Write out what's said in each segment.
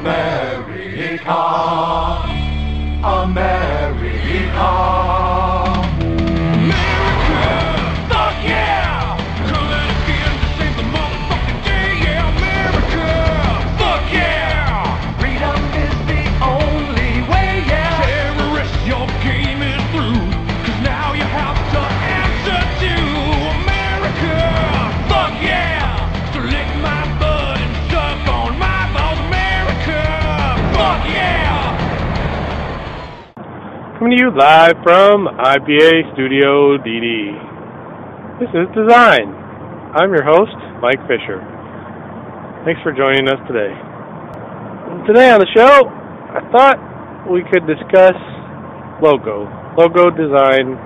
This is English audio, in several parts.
America, Coming to you live from IPA Studio DD. This is Design. I'm your host, Mike Fisher. Thanks for joining us today. Today on the show, I thought we could discuss logo, logo design,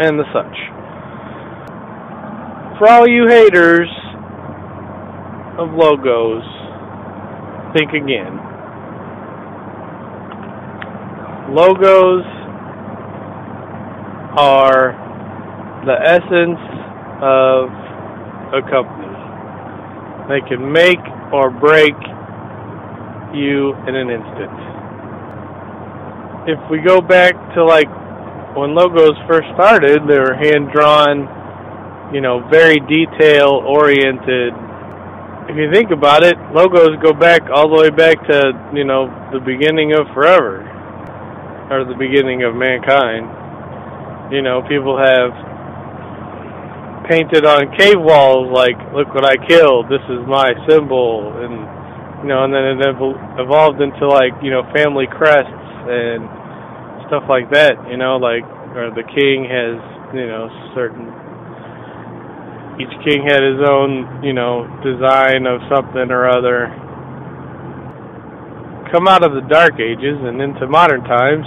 and the such. For all you haters of logos, think again logos are the essence of a company. They can make or break you in an instant. If we go back to like when logos first started, they were hand drawn, you know, very detail oriented. If you think about it, logos go back all the way back to, you know, the beginning of forever or the beginning of mankind. You know, people have painted on cave walls like, "Look what I killed. This is my symbol," and you know, and then it evol- evolved into like you know family crests and stuff like that. You know, like or the king has you know certain. Each king had his own, you know, design of something or other come out of the dark ages and into modern times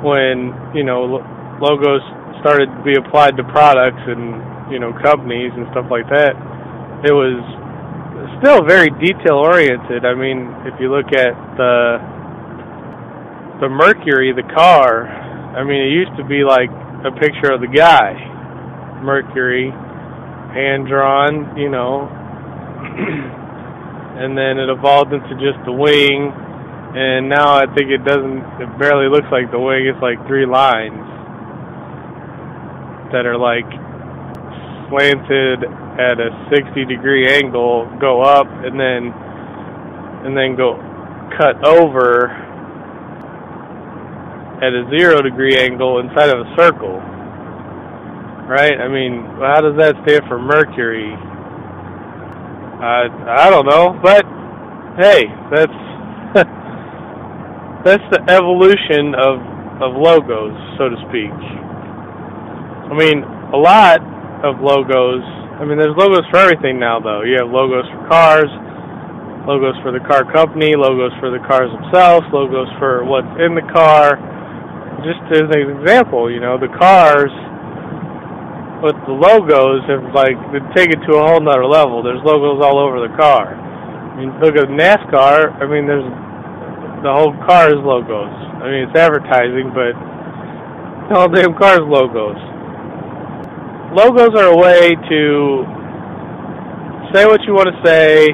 when you know logos started to be applied to products and you know companies and stuff like that it was still very detail oriented i mean if you look at the the mercury the car i mean it used to be like a picture of the guy mercury hand drawn you know and then it evolved into just the wing and now I think it doesn't it barely looks like the wing it's like three lines that are like slanted at a 60 degree angle go up and then and then go cut over at a zero degree angle inside of a circle. Right? I mean how does that stand for mercury I I don't know, but hey, that's that's the evolution of of logos, so to speak. I mean, a lot of logos. I mean, there's logos for everything now, though. You have logos for cars, logos for the car company, logos for the cars themselves, logos for what's in the car. Just as an example, you know, the cars with the logos have like been taken to a whole nother level. There's logos all over the car. I mean, look at NASCAR. I mean, there's the whole car is logos. I mean, it's advertising, but the whole damn car is logos. Logos are a way to say what you want to say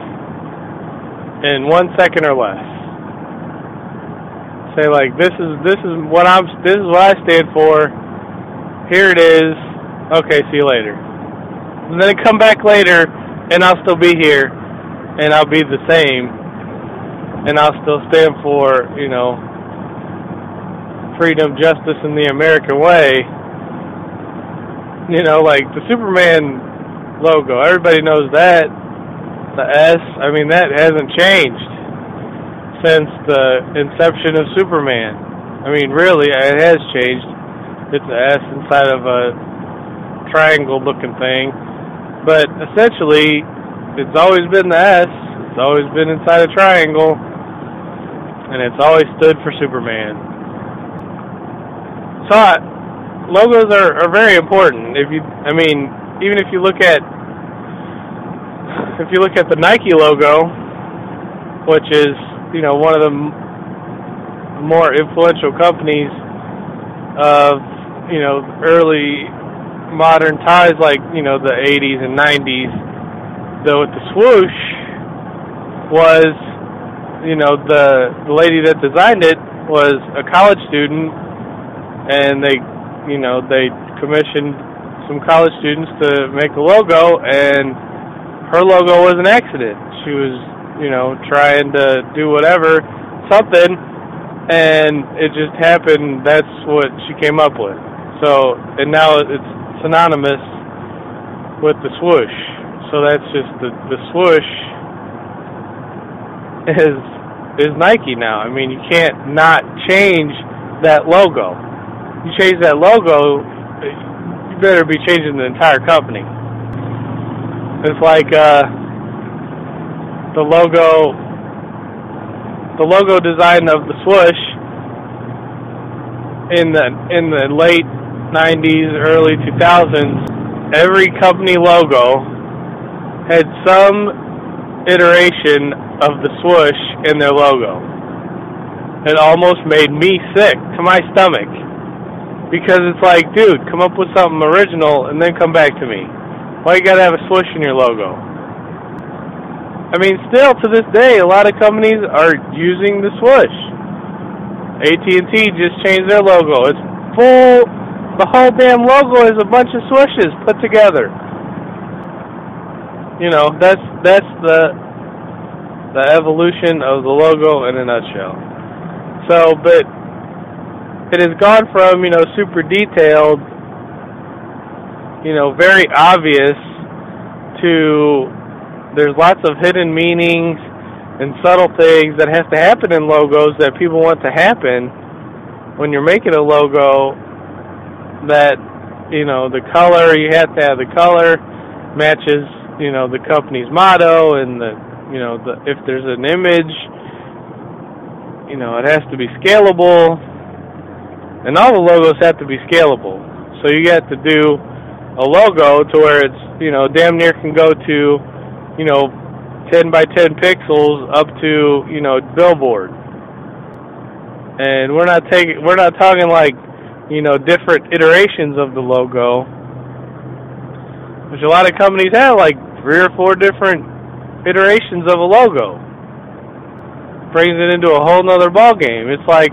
in one second or less. Say like, this is this is what I'm this is what I stand for. Here it is okay, see you later. And then come back later, and I'll still be here, and I'll be the same, and I'll still stand for, you know, freedom, justice, and the American way. You know, like the Superman logo, everybody knows that. The S, I mean, that hasn't changed since the inception of Superman. I mean, really, it has changed. It's an S inside of a triangle looking thing. But essentially, it's always been the S. It's always been inside a triangle. And it's always stood for Superman. So, I, logos are, are very important. If you, I mean, even if you look at, if you look at the Nike logo, which is, you know, one of the more influential companies of, you know, early modern ties like you know the 80s and 90s though with the swoosh was, you know, the the lady that designed it was a college student, and they, you know, they commissioned some college students to make a logo, and her logo was an accident. She was, you know, trying to do whatever, something, and it just happened. That's what she came up with. So, and now it's synonymous with the swoosh. So that's just the the swoosh is is Nike now. I mean, you can't not change that logo. You change that logo, you better be changing the entire company. It's like uh, the logo, the logo design of the swoosh in the in the late '90s, early 2000s. Every company logo had some iteration of the swoosh in their logo. It almost made me sick to my stomach because it's like, dude, come up with something original and then come back to me. Why you gotta have a swoosh in your logo? I mean, still to this day, a lot of companies are using the swoosh. AT&T just changed their logo. It's full. The whole damn logo is a bunch of swooshes put together. You know, that's that's the the evolution of the logo in a nutshell. So, but it has gone from, you know, super detailed, you know, very obvious to there's lots of hidden meanings and subtle things that have to happen in logos that people want to happen when you're making a logo that you know the color you have to have the color matches you know the company's motto and the you know, the, if there's an image, you know, it has to be scalable, and all the logos have to be scalable. So you got to do a logo to where it's, you know, damn near can go to, you know, 10 by 10 pixels up to, you know, billboard. And we're not taking, we're not talking like, you know, different iterations of the logo, which a lot of companies have, like three or four different iterations of a logo. Brings it into a whole nother ball game. It's like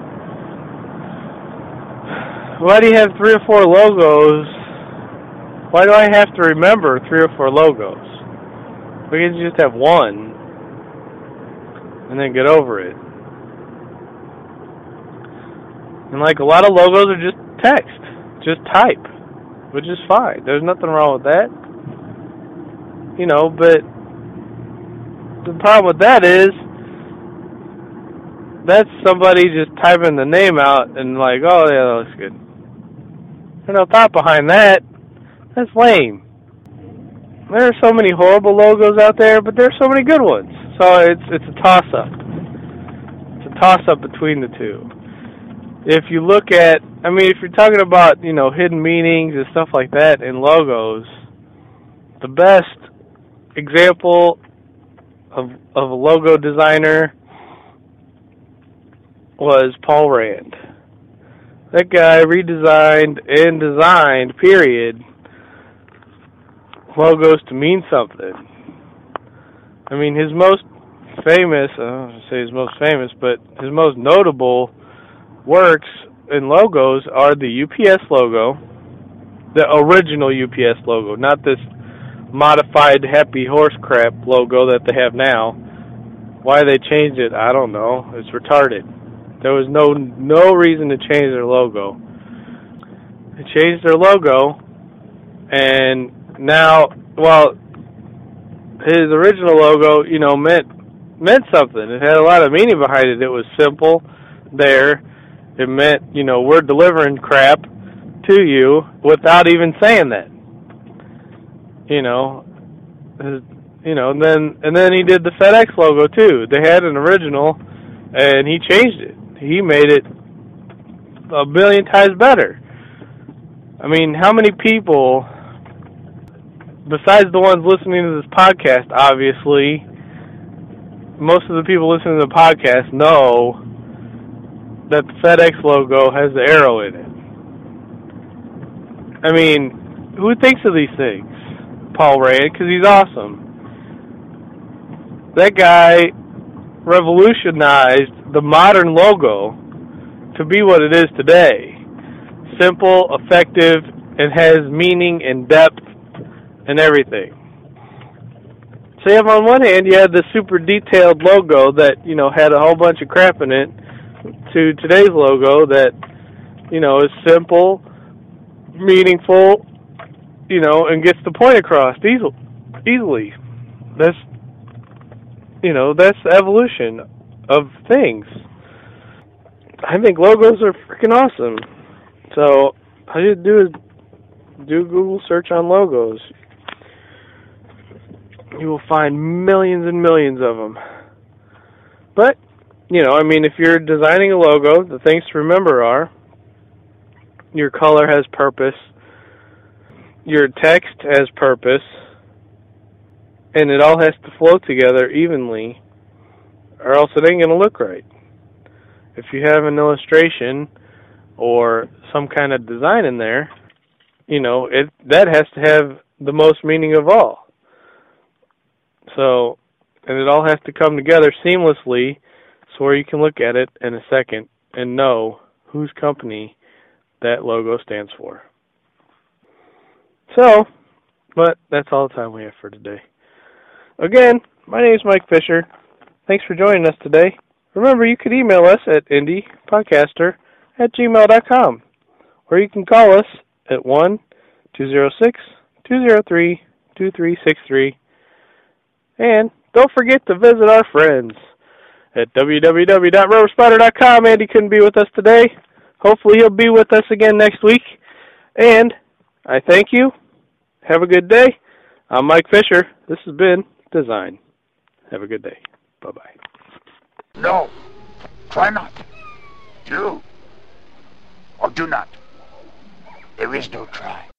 why do you have three or four logos? Why do I have to remember three or four logos? We can just have one and then get over it. And like a lot of logos are just text, just type, which is fine. There's nothing wrong with that. You know, but the problem with that is that's somebody just typing the name out and like, oh yeah, that looks good. There's no thought behind that. That's lame. There are so many horrible logos out there, but there's so many good ones. So it's it's a toss up. It's a toss up between the two. If you look at, I mean, if you're talking about you know hidden meanings and stuff like that in logos, the best example of of a logo designer was Paul Rand. That guy redesigned and designed, period, logos to mean something. I mean, his most famous, I don't say his most famous, but his most notable works and logos are the UPS logo, the original UPS logo, not this modified Happy Horse crap logo that they have now. Why they changed it, I don't know. It's retarded. There was no no reason to change their logo. They changed their logo, and now, well, his original logo, you know, meant meant something. It had a lot of meaning behind it. It was simple. There, it meant, you know, we're delivering crap to you without even saying that you know, you know, and then and then he did the FedEx logo too. They had an original, and he changed it. He made it a billion times better. I mean, how many people, besides the ones listening to this podcast, obviously, most of the people listening to the podcast know that the FedEx logo has the arrow in it. I mean, who thinks of these things? Paul Rand because he's awesome. That guy revolutionized the modern logo to be what it is today. Simple, effective, and has meaning and depth and everything. So you have on one hand you had the super detailed logo that, you know, had a whole bunch of crap in it to today's logo that, you know, is simple, meaningful, you know, and gets the point across easily easily. That's you know, that's the evolution of things. I think logos are freaking awesome. So all you do is do Google search on logos. You will find millions and millions of them. But, you know, I mean, if you're designing a logo, the things to remember are your color has purpose, your text has purpose, and it all has to flow together evenly, or else it ain't going to look right. If you have an illustration or some kind of design in there, you know, it that has to have the most meaning of all. So, and it all has to come together seamlessly where you can look at it in a second and know whose company that logo stands for. So, but that's all the time we have for today. Again, my name is Mike Fisher. Thanks for joining us today. Remember, you could email us at indypodcaster at gmail.com, or you can call us at 1 206 203 2363. And don't forget to visit our friends at www.rubberspider.com. Andy couldn't be with us today. Hopefully, he'll be with us again next week. And I thank you. Have a good day. I'm Mike Fisher. This has been Design. Have a good day. Bye bye. No. Try not. Do. Or do not. There is no try.